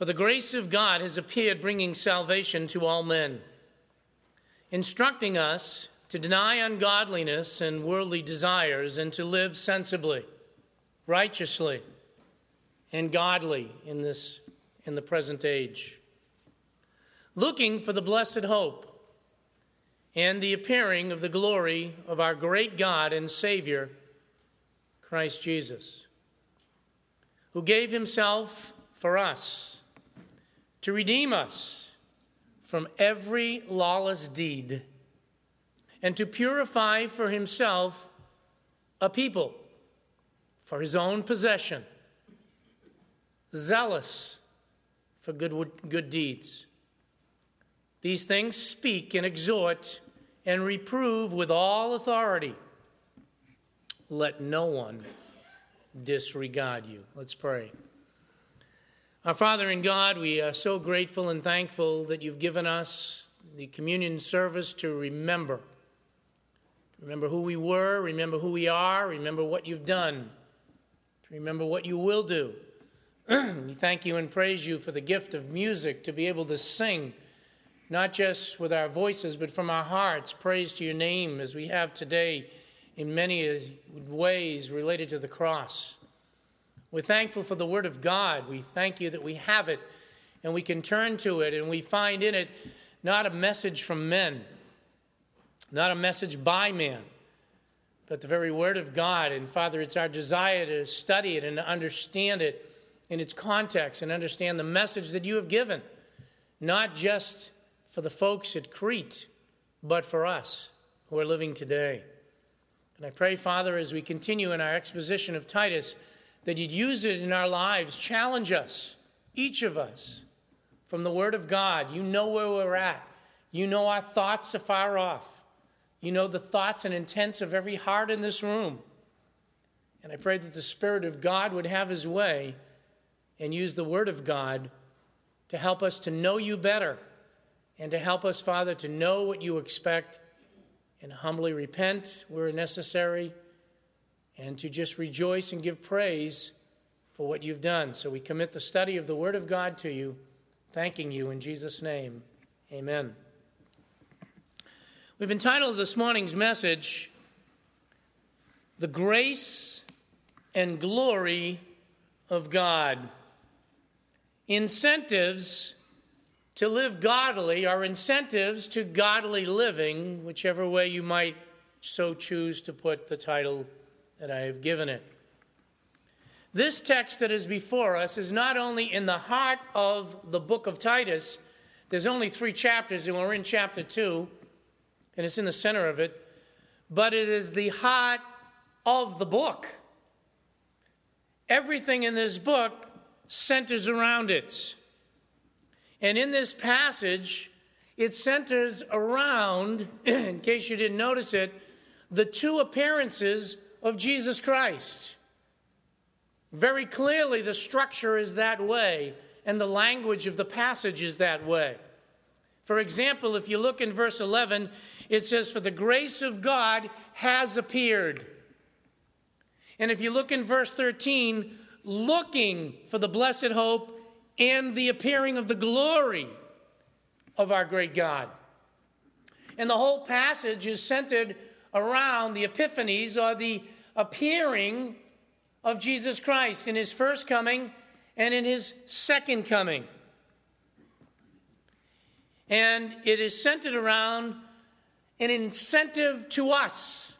For the grace of God has appeared, bringing salvation to all men, instructing us to deny ungodliness and worldly desires and to live sensibly, righteously, and godly in this in the present age. Looking for the blessed hope and the appearing of the glory of our great God and Savior, Christ Jesus, who gave himself for us to redeem us from every lawless deed and to purify for himself a people for his own possession, zealous for good, good deeds. These things speak and exhort and reprove with all authority. Let no one disregard you. Let's pray. Our Father in God, we are so grateful and thankful that you've given us the communion service to remember. Remember who we were, remember who we are, remember what you've done, remember what you will do. we thank you and praise you for the gift of music to be able to sing, not just with our voices, but from our hearts, praise to your name as we have today in many ways related to the cross. We're thankful for the Word of God. We thank you that we have it and we can turn to it and we find in it not a message from men, not a message by man, but the very Word of God. And Father, it's our desire to study it and to understand it in its context and understand the message that you have given, not just for the folks at Crete, but for us who are living today. And I pray, Father, as we continue in our exposition of Titus, that you'd use it in our lives, challenge us, each of us, from the Word of God. You know where we're at. You know our thoughts are far off. You know the thoughts and intents of every heart in this room. And I pray that the Spirit of God would have His way and use the Word of God to help us to know you better and to help us, Father, to know what you expect and humbly repent where necessary and to just rejoice and give praise for what you've done. So we commit the study of the Word of God to you, thanking you in Jesus' name. Amen. We've entitled this morning's message, The Grace and Glory of God. Incentives to live godly are incentives to godly living, whichever way you might so choose to put the title that I have given it. This text that is before us is not only in the heart of the book of Titus, there's only three chapters, and we're in chapter two, and it's in the center of it, but it is the heart of the book. Everything in this book centers around it. And in this passage, it centers around, in case you didn't notice it, the two appearances of Jesus Christ. Very clearly, the structure is that way, and the language of the passage is that way. For example, if you look in verse 11, it says, For the grace of God has appeared. And if you look in verse 13, looking for the blessed hope and the appearing of the glory of our great God. And the whole passage is centered around the epiphanies or the appearing of Jesus Christ in his first coming and in his second coming. And it is centered around an incentive to us,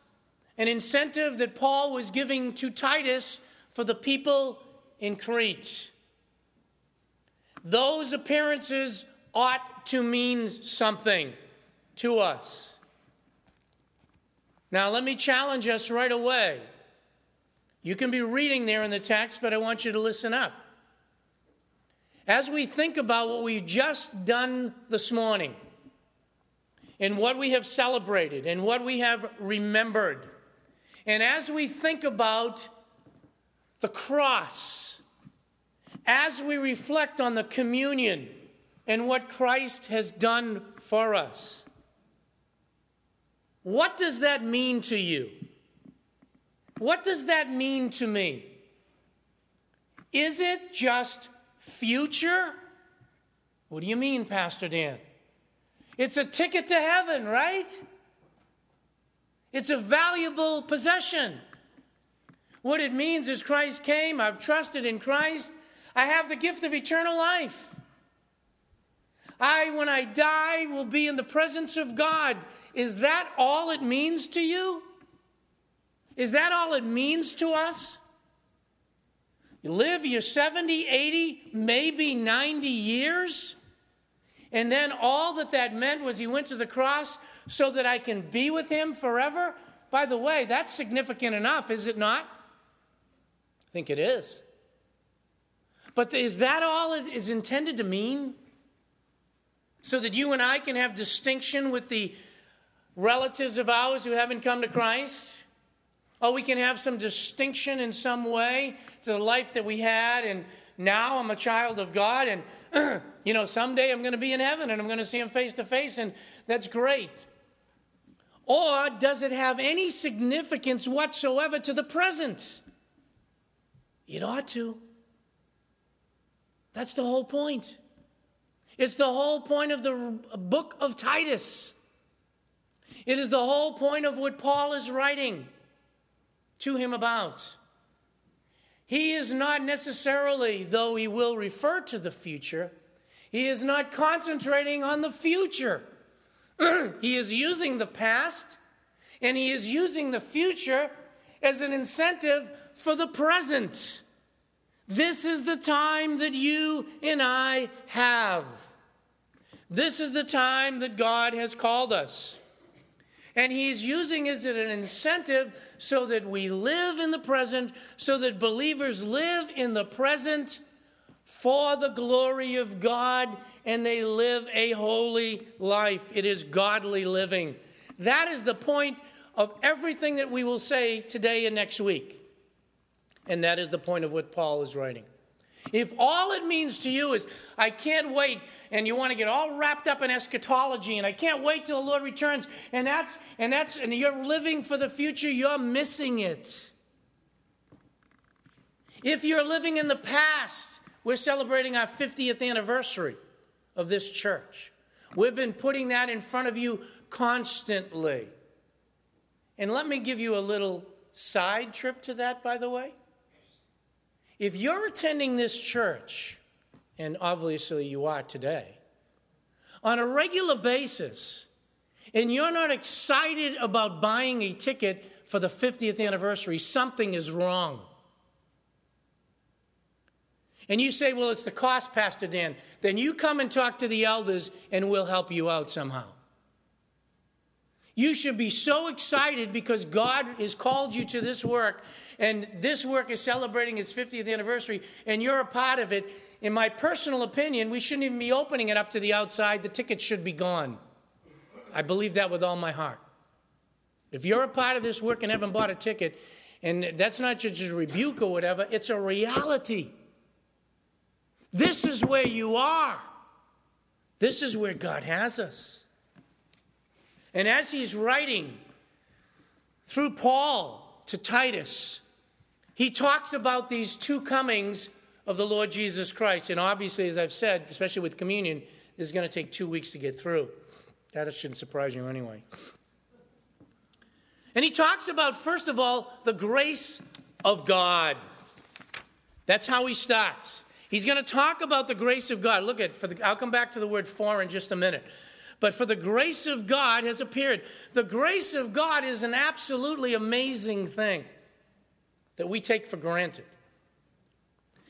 an incentive that Paul was giving to Titus for the people in Crete. Those appearances ought to mean something to us. Now, let me challenge us right away. You can be reading there in the text, but I want you to listen up. As we think about what we've just done this morning, and what we have celebrated, and what we have remembered, and as we think about the cross, as we reflect on the communion and what Christ has done for us, what does that mean to you? What does that mean to me? Is it just future What do you mean, Pastor Dan? It's a ticket to heaven, right? It's a valuable possession. What it means is Christ came, I've trusted in Christ, I have the gift of eternal life. I, when I die, will be in the presence of God. Is that all it means to you? Is that all it means to us? You live your 70, 80, maybe 90 years, and then all that that meant was he went to the cross so that I can be with him forever? By the way, that's significant enough, is it not? I think it is. But is that all it is intended to mean? So that you and I can have distinction with the relatives of ours who haven't come to Christ? Oh, we can have some distinction in some way to the life that we had, and now I'm a child of God, and you know, someday I'm going to be in heaven and I'm going to see Him face to face, and that's great. Or does it have any significance whatsoever to the present? It ought to. That's the whole point. It's the whole point of the book of Titus. It is the whole point of what Paul is writing to him about. He is not necessarily, though he will refer to the future, he is not concentrating on the future. he is using the past and he is using the future as an incentive for the present. This is the time that you and I have. This is the time that God has called us. And He's using it as an incentive so that we live in the present, so that believers live in the present for the glory of God and they live a holy life. It is godly living. That is the point of everything that we will say today and next week. And that is the point of what Paul is writing. If all it means to you is, I can't wait, and you want to get all wrapped up in eschatology, and I can't wait till the Lord returns, and that's, and that's, and you're living for the future, you're missing it. If you're living in the past, we're celebrating our 50th anniversary of this church. We've been putting that in front of you constantly. And let me give you a little side trip to that, by the way. If you're attending this church, and obviously you are today, on a regular basis, and you're not excited about buying a ticket for the 50th anniversary, something is wrong. And you say, Well, it's the cost, Pastor Dan. Then you come and talk to the elders, and we'll help you out somehow. You should be so excited because God has called you to this work, and this work is celebrating its 50th anniversary, and you're a part of it. In my personal opinion, we shouldn't even be opening it up to the outside. The tickets should be gone. I believe that with all my heart. If you're a part of this work and haven't bought a ticket, and that's not just a rebuke or whatever, it's a reality. This is where you are. This is where God has us. And as he's writing through Paul to Titus, he talks about these two comings of the Lord Jesus Christ. And obviously, as I've said, especially with communion, this is going to take two weeks to get through. That shouldn't surprise you anyway. And he talks about, first of all, the grace of God. That's how he starts. He's going to talk about the grace of God. Look at, for the, I'll come back to the word for in just a minute but for the grace of God has appeared. The grace of God is an absolutely amazing thing that we take for granted.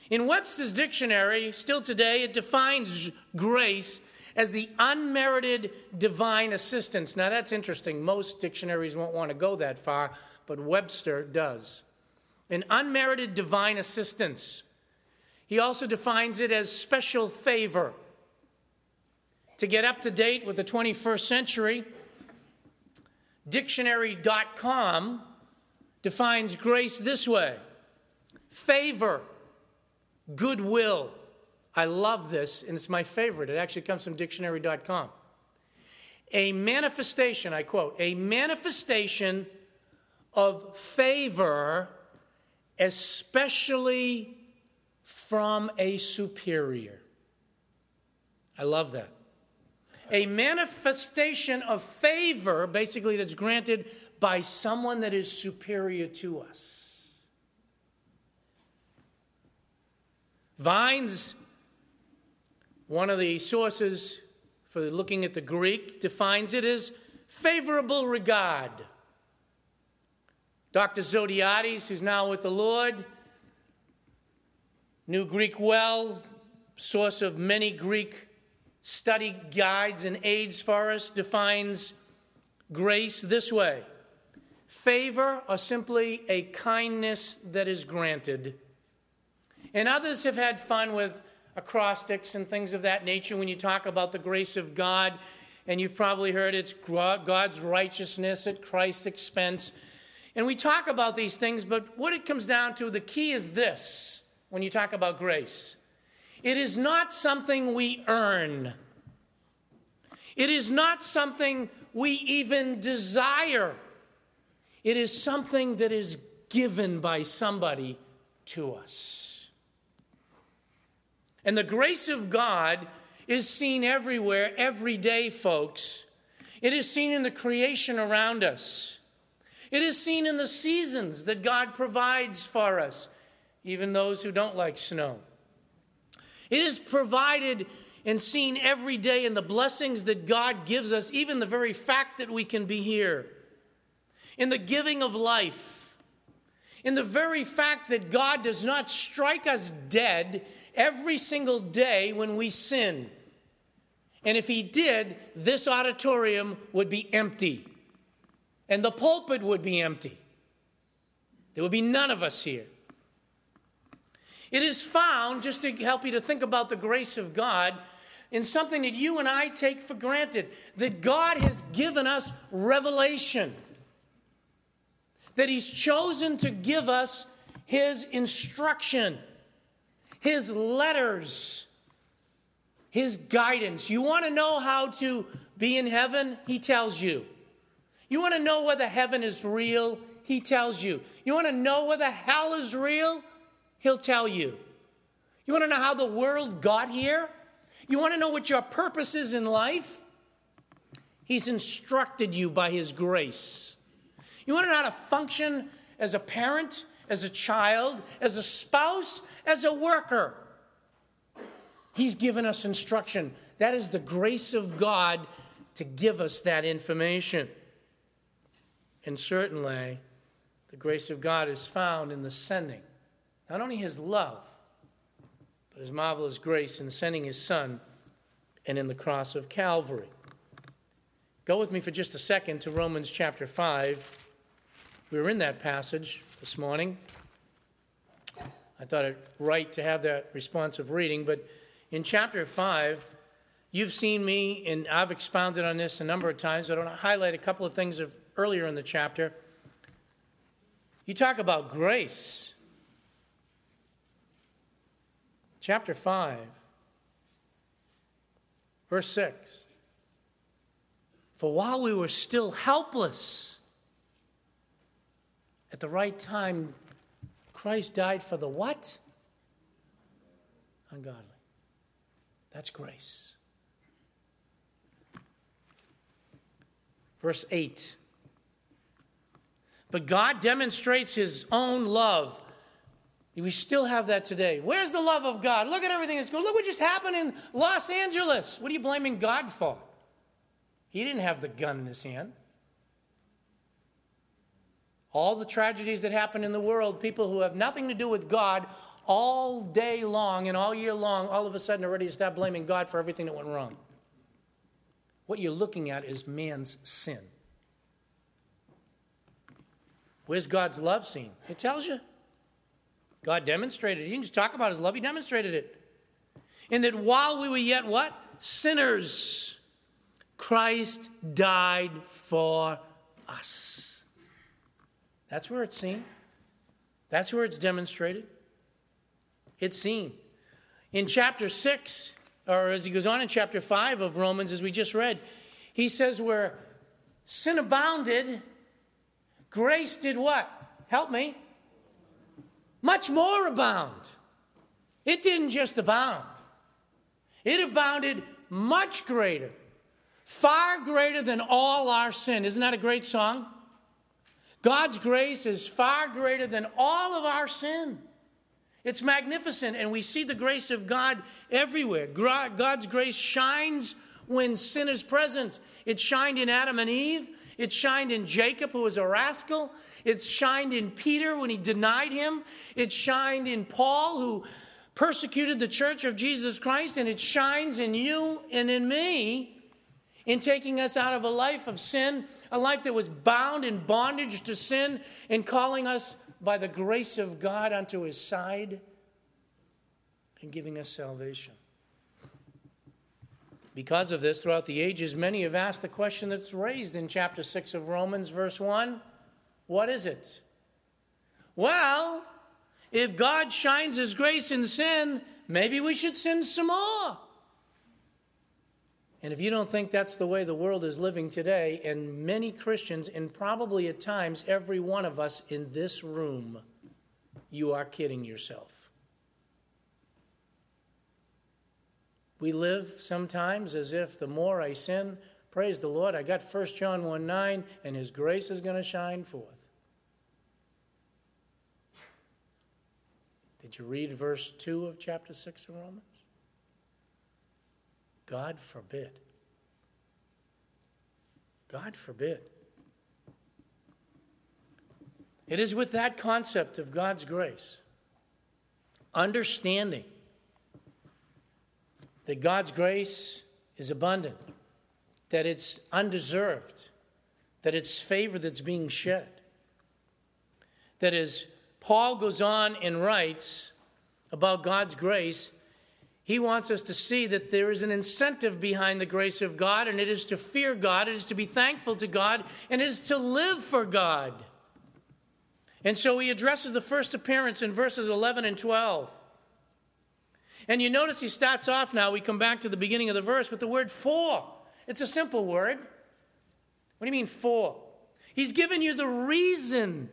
In Webster's dictionary, still today, it defines grace as the unmerited divine assistance. Now, that's interesting. Most dictionaries won't want to go that far, but Webster does. An unmerited divine assistance. He also defines it as special favor to get up to date with the 21st century, dictionary.com defines grace this way favor, goodwill. I love this, and it's my favorite. It actually comes from dictionary.com. A manifestation, I quote, a manifestation of favor, especially from a superior. I love that. A manifestation of favor, basically, that's granted by someone that is superior to us. Vines, one of the sources for looking at the Greek, defines it as favorable regard. Dr. Zodhiates, who's now with the Lord, knew Greek well, source of many Greek study guides and aids for us, defines grace this way favor or simply a kindness that is granted. And others have had fun with acrostics and things of that nature when you talk about the grace of God. And you've probably heard it's God's righteousness at Christ's expense. And we talk about these things, but what it comes down to, the key is this when you talk about grace it is not something we earn, it is not something we even desire. It is something that is given by somebody to us. And the grace of God is seen everywhere, every day, folks. It is seen in the creation around us. It is seen in the seasons that God provides for us, even those who don't like snow. It is provided and seen every day in the blessings that God gives us, even the very fact that we can be here in the giving of life, in the very fact that God does not strike us dead every single day when we sin. And if He did, this auditorium would be empty, and the pulpit would be empty. There would be none of us here. It is found, just to help you to think about the grace of God, in something that you and I take for granted that God has given us revelation that He's chosen to give us His instruction, His letters, His guidance. You want to know how to be in heaven? He tells you. You want to know whether heaven is real? He tells you. You want to know whether hell is real? He'll tell you. You want to know how the world got here? You want to know what your purpose is in life? He's instructed you by His grace. You want to know how to function as a parent, as a child, as a spouse, as a worker? He's given us instruction. That is the grace of God to give us that information. And certainly, the grace of God is found in the sending, not only His love, but His marvelous grace in sending His Son and in the cross of Calvary. Go with me for just a second to Romans chapter 5. We were in that passage this morning. I thought it right to have that responsive reading, but in chapter 5, you've seen me, and I've expounded on this a number of times. I want to highlight a couple of things of earlier in the chapter. You talk about grace. Chapter 5, verse 6. For while we were still helpless, at the right time, Christ died for the what? Ungodly. That's grace. Verse 8. But God demonstrates his own love. We still have that today. Where's the love of God? Look at everything that's going. Look what just happened in Los Angeles. What are you blaming God for? He didn't have the gun in his hand all the tragedies that happen in the world, people who have nothing to do with God all day long and all year long, all of a sudden are ready to start blaming God for everything that went wrong. What you're looking at is man's sin. Where's God's love seen? It tells you. God demonstrated it. He didn't just talk about his love, he demonstrated it. And that while we were yet what? Sinners, Christ died for us. That's where it's seen. That's where it's demonstrated. It's seen. In chapter 6, or as he goes on in chapter 5 of Romans, as we just read, he says, where sin abounded, grace did what? Help me. Much more abound. It didn't just abound, it abounded much greater, far greater than all our sin. Isn't that a great song? God's grace is far greater than all of our sin. It's magnificent, and we see the grace of God everywhere. God's grace shines when sin is present. It shined in Adam and Eve, it shined in Jacob, who was a rascal, it shined in Peter when he denied him, it shined in Paul, who persecuted the church of Jesus Christ, and it shines in you and in me in taking us out of a life of sin, a life that was bound in bondage to sin, and calling us by the grace of God unto his side and giving us salvation. Because of this, throughout the ages, many have asked the question that's raised in chapter 6 of Romans, verse 1 What is it? Well, if God shines his grace in sin, maybe we should sin some more. And if you don't think that's the way the world is living today, and many Christians, and probably at times every one of us in this room, you are kidding yourself. We live sometimes as if the more I sin, praise the Lord, I got 1 John 1 9, and His grace is going to shine forth. Did you read verse 2 of chapter 6 of Romans? God forbid. God forbid. It is with that concept of God's grace, understanding that God's grace is abundant, that it's undeserved, that it's favor that's being shed. That as Paul goes on and writes about God's grace, he wants us to see that there is an incentive behind the grace of God, and it is to fear God, it is to be thankful to God, and it is to live for God. And so he addresses the first appearance in verses 11 and 12. And you notice he starts off now, we come back to the beginning of the verse with the word for. It's a simple word. What do you mean for? He's given you the reason.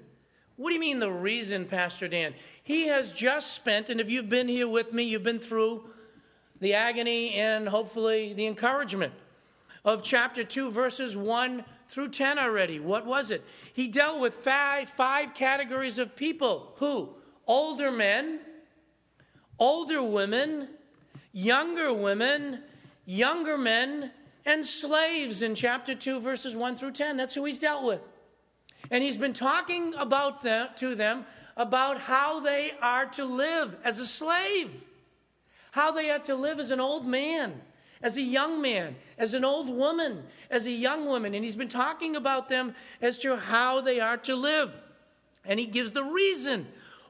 What do you mean the reason, Pastor Dan? He has just spent, and if you've been here with me, you've been through the agony and hopefully the encouragement of chapter 2, verses 1 through 10 already. What was it? He dealt with five, five categories of people. Who? Older men, older women, younger women, younger men, and slaves in chapter 2, verses 1 through 10. That's who he's dealt with. And he's been talking about them, to them about how they are to live as a slave how they are to live as an old man, as a young man, as an old woman, as a young woman. And he's been talking about them as to how they are to live. And he gives the reason.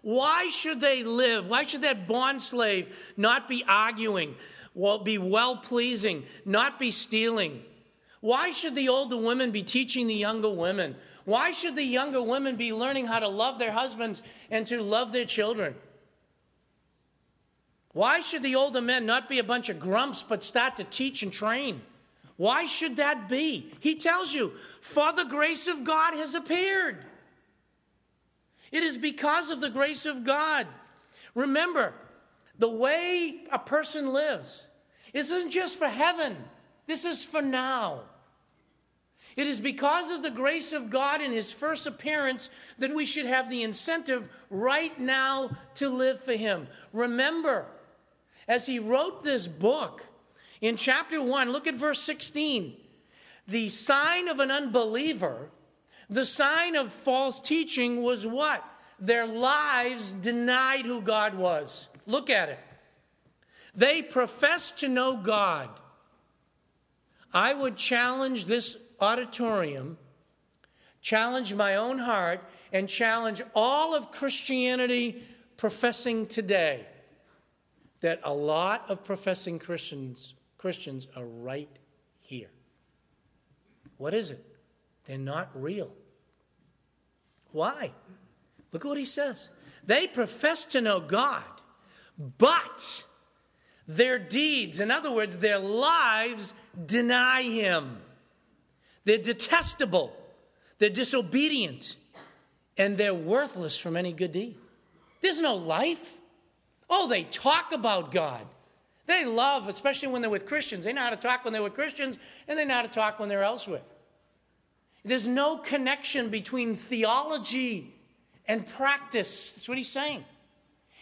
Why should they live? Why should that bond slave not be arguing, be well pleasing, not be stealing? Why should the older women be teaching the younger women? Why should the younger women be learning how to love their husbands and to love their children? Why should the older men not be a bunch of grumps but start to teach and train? Why should that be? He tells you, for the grace of God has appeared. It is because of the grace of God. Remember, the way a person lives, this isn't just for heaven, this is for now. It is because of the grace of God in His first appearance that we should have the incentive right now to live for Him. Remember, as he wrote this book in chapter 1, look at verse 16. The sign of an unbeliever, the sign of false teaching was what? Their lives denied who God was. Look at it. They professed to know God. I would challenge this auditorium, challenge my own heart, and challenge all of Christianity professing today that a lot of professing Christians, Christians are right here. What is it? They're not real. Why? Look at what he says. They profess to know God, but their deeds, in other words, their lives, deny him. They're detestable, they're disobedient, and they're worthless from any good deed. There's no life. Oh, they talk about God. They love, especially when they're with Christians. They know how to talk when they're with Christians, and they know how to talk when they're elsewhere. There's no connection between theology and practice. That's what he's saying.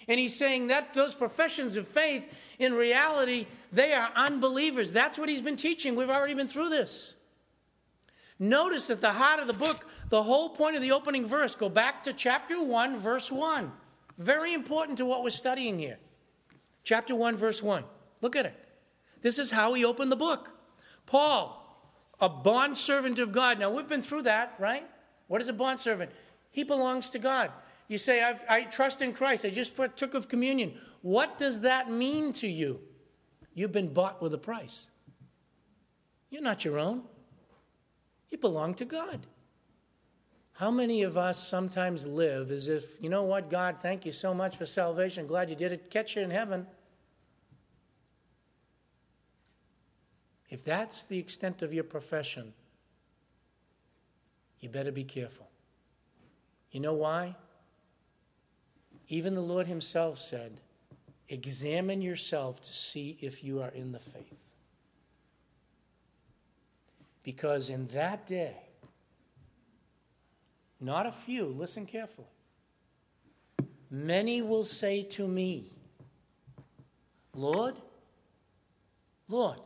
And he's saying that those professions of faith, in reality, they are unbelievers. That's what he's been teaching. We've already been through this. Notice at the heart of the book, the whole point of the opening verse, go back to chapter 1, verse 1. Very important to what we're studying here. Chapter 1, verse 1. Look at it. This is how he opened the book. Paul, a bondservant of God. Now, we've been through that, right? What is a bondservant? He belongs to God. You say, i trust in Christ. I just took of communion. What does that mean to you? You've been bought with a price. You're not your own, you belong to God. How many of us sometimes live as if, you know what, God, thank you so much for salvation. Glad you did it. Catch you in heaven. If that's the extent of your profession, you better be careful. You know why? Even the Lord Himself said, Examine yourself to see if you are in the faith. Because in that day, not a few, listen carefully, many will say to me, Lord, Lord,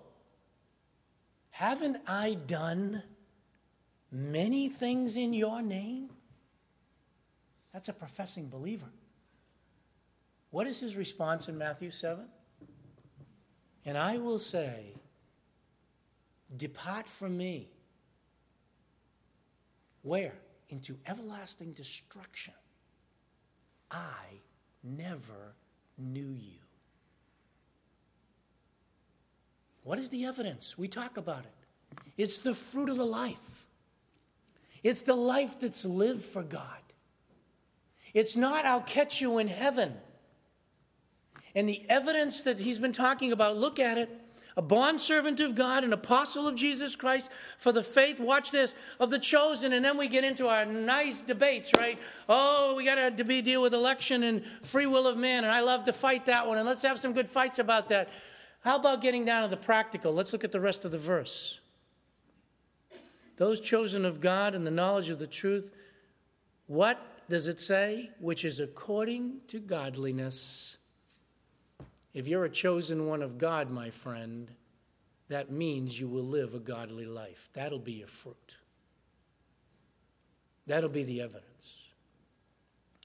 haven't I done many things in your name? That's a professing believer. What is his response in Matthew 7? And I will say, Depart from me. Where? Into everlasting destruction. I never knew you. What is the evidence? We talk about it. It's the fruit of the life. It's the life that's lived for God. It's not, I'll catch you in heaven. And the evidence that he's been talking about, look at it. A bondservant of God, an apostle of Jesus Christ for the faith, watch this, of the chosen. And then we get into our nice debates, right? Oh, we got to deal with election and free will of man. And I love to fight that one. And let's have some good fights about that. How about getting down to the practical? Let's look at the rest of the verse. Those chosen of God and the knowledge of the truth, what does it say? Which is according to godliness. If you're a chosen one of God, my friend, that means you will live a godly life. That'll be your fruit. That'll be the evidence.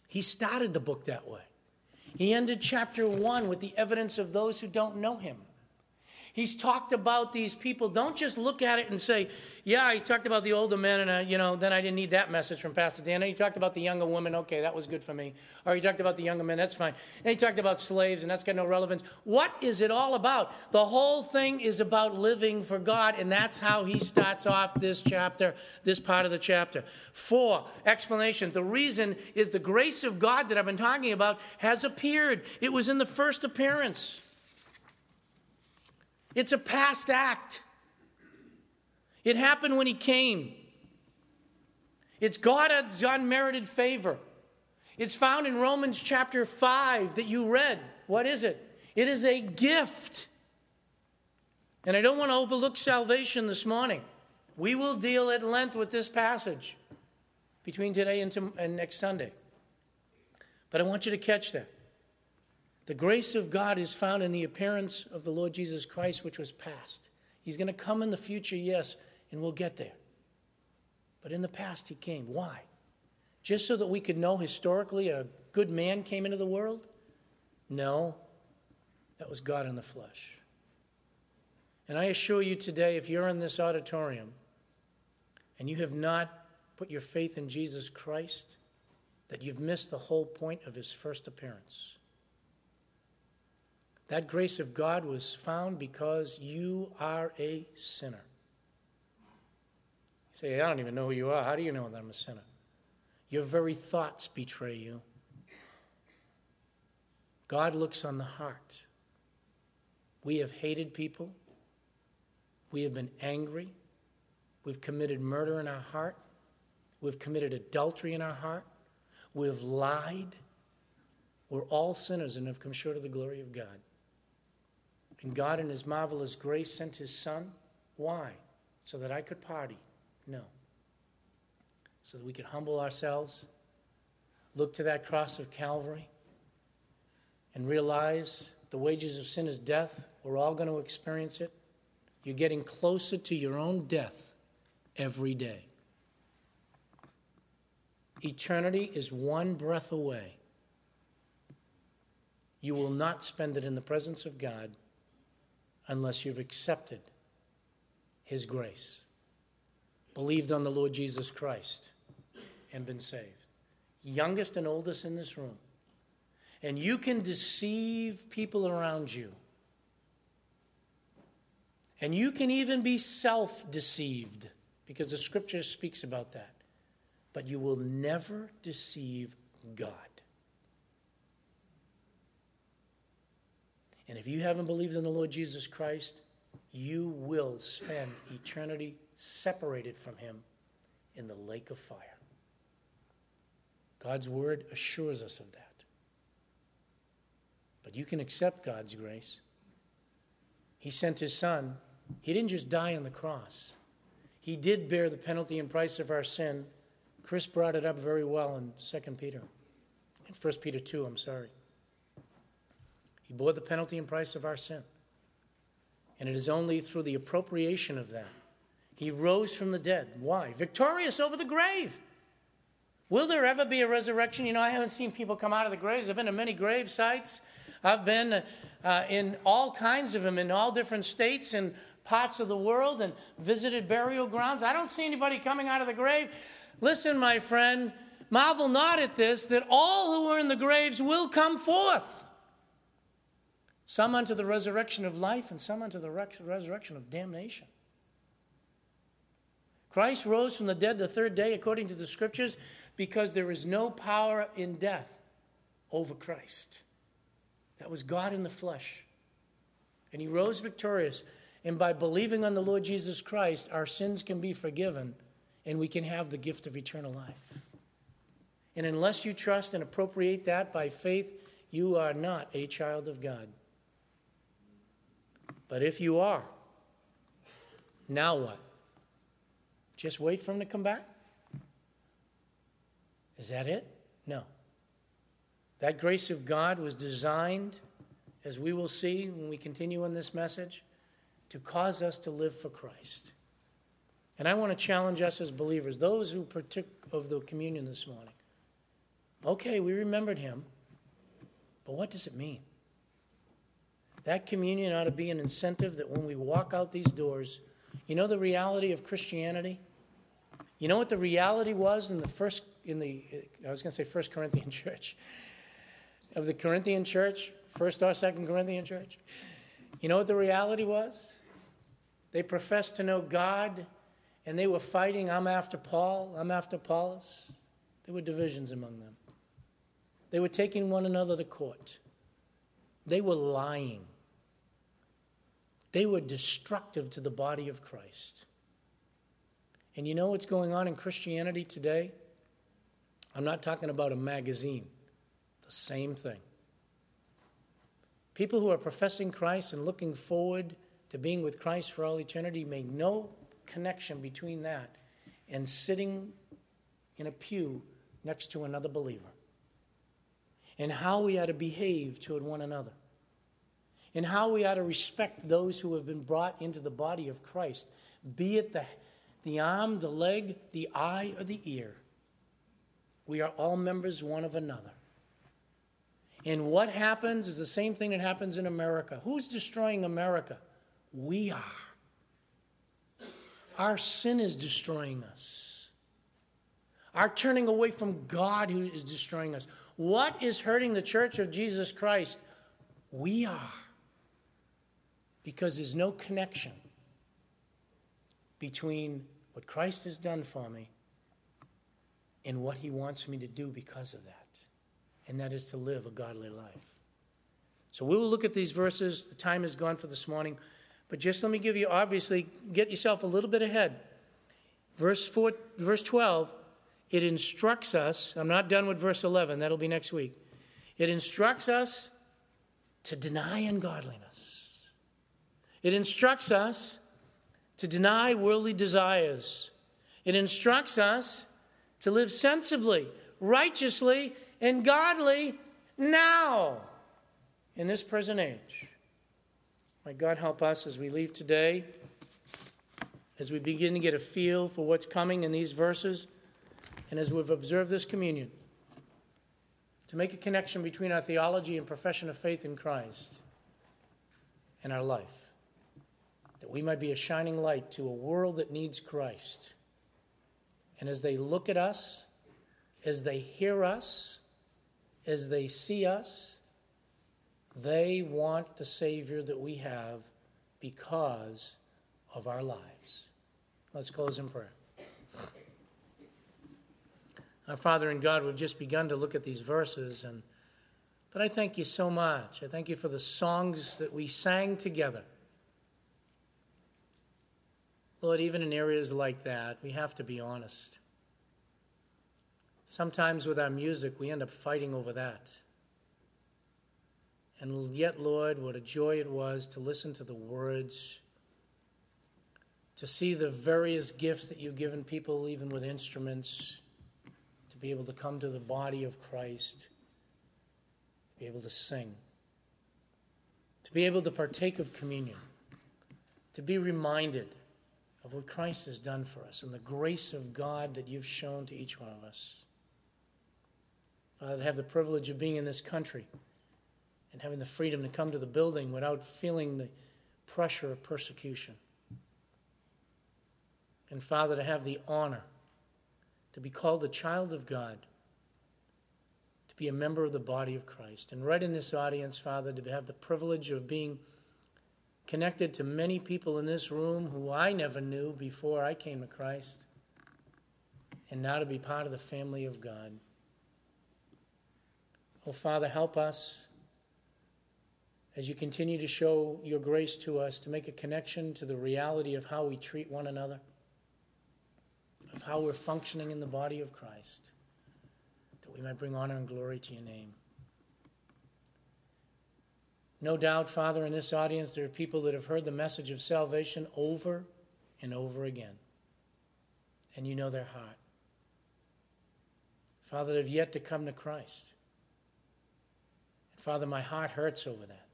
He started the book that way. He ended chapter one with the evidence of those who don't know him. He's talked about these people. Don't just look at it and say, yeah, he talked about the older men, and, uh, you know, then I didn't need that message from Pastor Dan. And he talked about the younger women. Okay, that was good for me. Or he talked about the younger men. That's fine. And he talked about slaves, and that's got no relevance. What is it all about? The whole thing is about living for God, and that's how he starts off this chapter, this part of the chapter. For, explanation. The reason is the grace of God that I've been talking about has appeared. It was in the first appearance. It's a past act. It happened when he came. It's God's unmerited favor. It's found in Romans chapter 5 that you read. What is it? It is a gift. And I don't want to overlook salvation this morning. We will deal at length with this passage between today and, to, and next Sunday. But I want you to catch that. The grace of God is found in the appearance of the Lord Jesus Christ, which was past. He's going to come in the future, yes, and we'll get there. But in the past, he came. Why? Just so that we could know historically a good man came into the world? No, that was God in the flesh. And I assure you today, if you're in this auditorium and you have not put your faith in Jesus Christ, that you've missed the whole point of his first appearance. That grace of God was found because you are a sinner. You say, I don't even know who you are. How do you know that I'm a sinner? Your very thoughts betray you. God looks on the heart. We have hated people. We have been angry. We've committed murder in our heart. We've committed adultery in our heart. We've lied. We're all sinners and have come short of the glory of God. And God, in His marvelous grace, sent His Son. Why? So that I could party? No. So that we could humble ourselves, look to that cross of Calvary, and realize the wages of sin is death. We're all going to experience it. You're getting closer to your own death every day. Eternity is one breath away. You will not spend it in the presence of God unless you've accepted His grace, believed on the Lord Jesus Christ, and been saved. Youngest and oldest in this room. And you can deceive people around you. And you can even be self deceived because the scripture speaks about that. But you will never deceive God. And if you haven't believed in the Lord Jesus Christ, you will spend eternity separated from Him in the lake of fire. God's word assures us of that. But you can accept God's grace. He sent His Son. He didn't just die on the cross, He did bear the penalty and price of our sin. Chris brought it up very well in 2 Peter, in 1 Peter 2, I'm sorry. He bore the penalty and price of our sin. And it is only through the appropriation of that. He rose from the dead. Why? Victorious over the grave. Will there ever be a resurrection? You know, I haven't seen people come out of the graves. I've been to many grave sites. I've been uh, in all kinds of them in all different states and parts of the world and visited burial grounds. I don't see anybody coming out of the grave. Listen, my friend, marvel not at this that all who are in the graves will come forth some unto the resurrection of life, and some unto the resurrection of damnation. Christ rose from the dead the third day, according to the scriptures, because there is no power in death over Christ. That was God in the flesh. And he rose victorious. And by believing on the Lord Jesus Christ, our sins can be forgiven and we can have the gift of eternal life. And unless you trust and appropriate that by faith, you are not a child of God. But if you are, now what? Just wait for him to come back? Is that it? No. That grace of God was designed, as we will see when we continue in this message, to cause us to live for Christ. And I want to challenge us as believers, those who partook of the communion this morning. Okay, we remembered him, but what does it mean? That communion ought to be an incentive that when we walk out these doors, you know the reality of Christianity? You know what the reality was in the first, in the, I was going to say First Corinthian church, of the Corinthian church, First or Second Corinthian church? You know what the reality was? They professed to know God and they were fighting, I'm after Paul, I'm after Apollos. There were divisions among them. They were taking one another to court. They were lying. They were destructive to the body of Christ. And you know what's going on in Christianity today? I'm not talking about a magazine, the same thing. People who are professing Christ and looking forward to being with Christ for all eternity make no connection between that and sitting in a pew next to another believer and how we are to behave toward one another and how we ought to respect those who have been brought into the body of Christ, be it the, the arm, the leg, the eye, or the ear. We are all members one of another. And what happens is the same thing that happens in America. Who's destroying America? We are. Our sin is destroying us. Our turning away from God who is destroying us. What is hurting the church of Jesus Christ? We are because there's no connection between what Christ has done for me and what he wants me to do because of that, and that is to live a godly life. So we will look at these verses. The time is gone for this morning, but just let me give you obviously get yourself a little bit ahead. Verse 4 verse 12 it instructs us, I'm not done with verse 11, that'll be next week. It instructs us to deny ungodliness It instructs us to deny worldly desires. It instructs us to live sensibly, righteously, and godly now in this present age. May God, help us as we leave today, as we begin to get a feel for what's coming in these verses, and as we've observed this communion, to make a connection between our theology and profession of faith in Christ and our life, that we might be a shining light to a world that needs Christ. And as they look at us, as they hear us, as they see us, they want the Savior that we have because of our lives. Let's close in prayer. Our Father in God, we've just begun to look at these verses, and but I thank you so much. I thank you for the songs that we sang together. Lord, even in areas like that, we have to be honest. Sometimes with our music, we end up fighting over that. And yet, Lord, what a joy it was to listen to the words, to see the various gifts that you've given people, even with instruments, to be able to come to the body of Christ, to be able to sing, to be able to partake of communion, to be reminded of what Christ has done for us and the grace of God that you've shown to each one of us. Father, to have the privilege of being in this country and having the freedom to come to the building without feeling the pressure of persecution. And Father, to have the honor to be called a child of God, to be a member of the body of Christ. And right in this audience, Father, to have the privilege of being connected to many people in this room who I never knew before I came to Christ, and now to be part of the family of God. Oh, Father, help us as you continue to show your grace to us to make a connection to the reality of how we treat one another, of how we're functioning in the body of Christ, that we might bring honor and glory to your name. No doubt, Father, in this audience, there are people that have heard the message of salvation over and over again, and you know their heart. Father, they have yet to come to Christ. And Father, my heart hurts over that.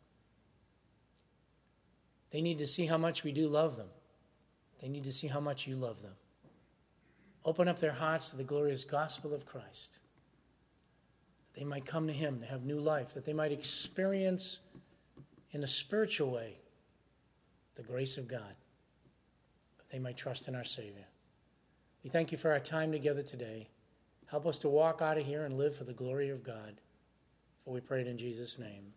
They need to see how much we do love them. They need to see how much you love them. Open up their hearts to the glorious gospel of Christ. That they might come to Him to have new life, that they might experience in a spiritual way the grace of God, they might trust in our Savior. We thank you for our time together today. Help us to walk out of here and live for the glory of God. For we pray it in Jesus' name.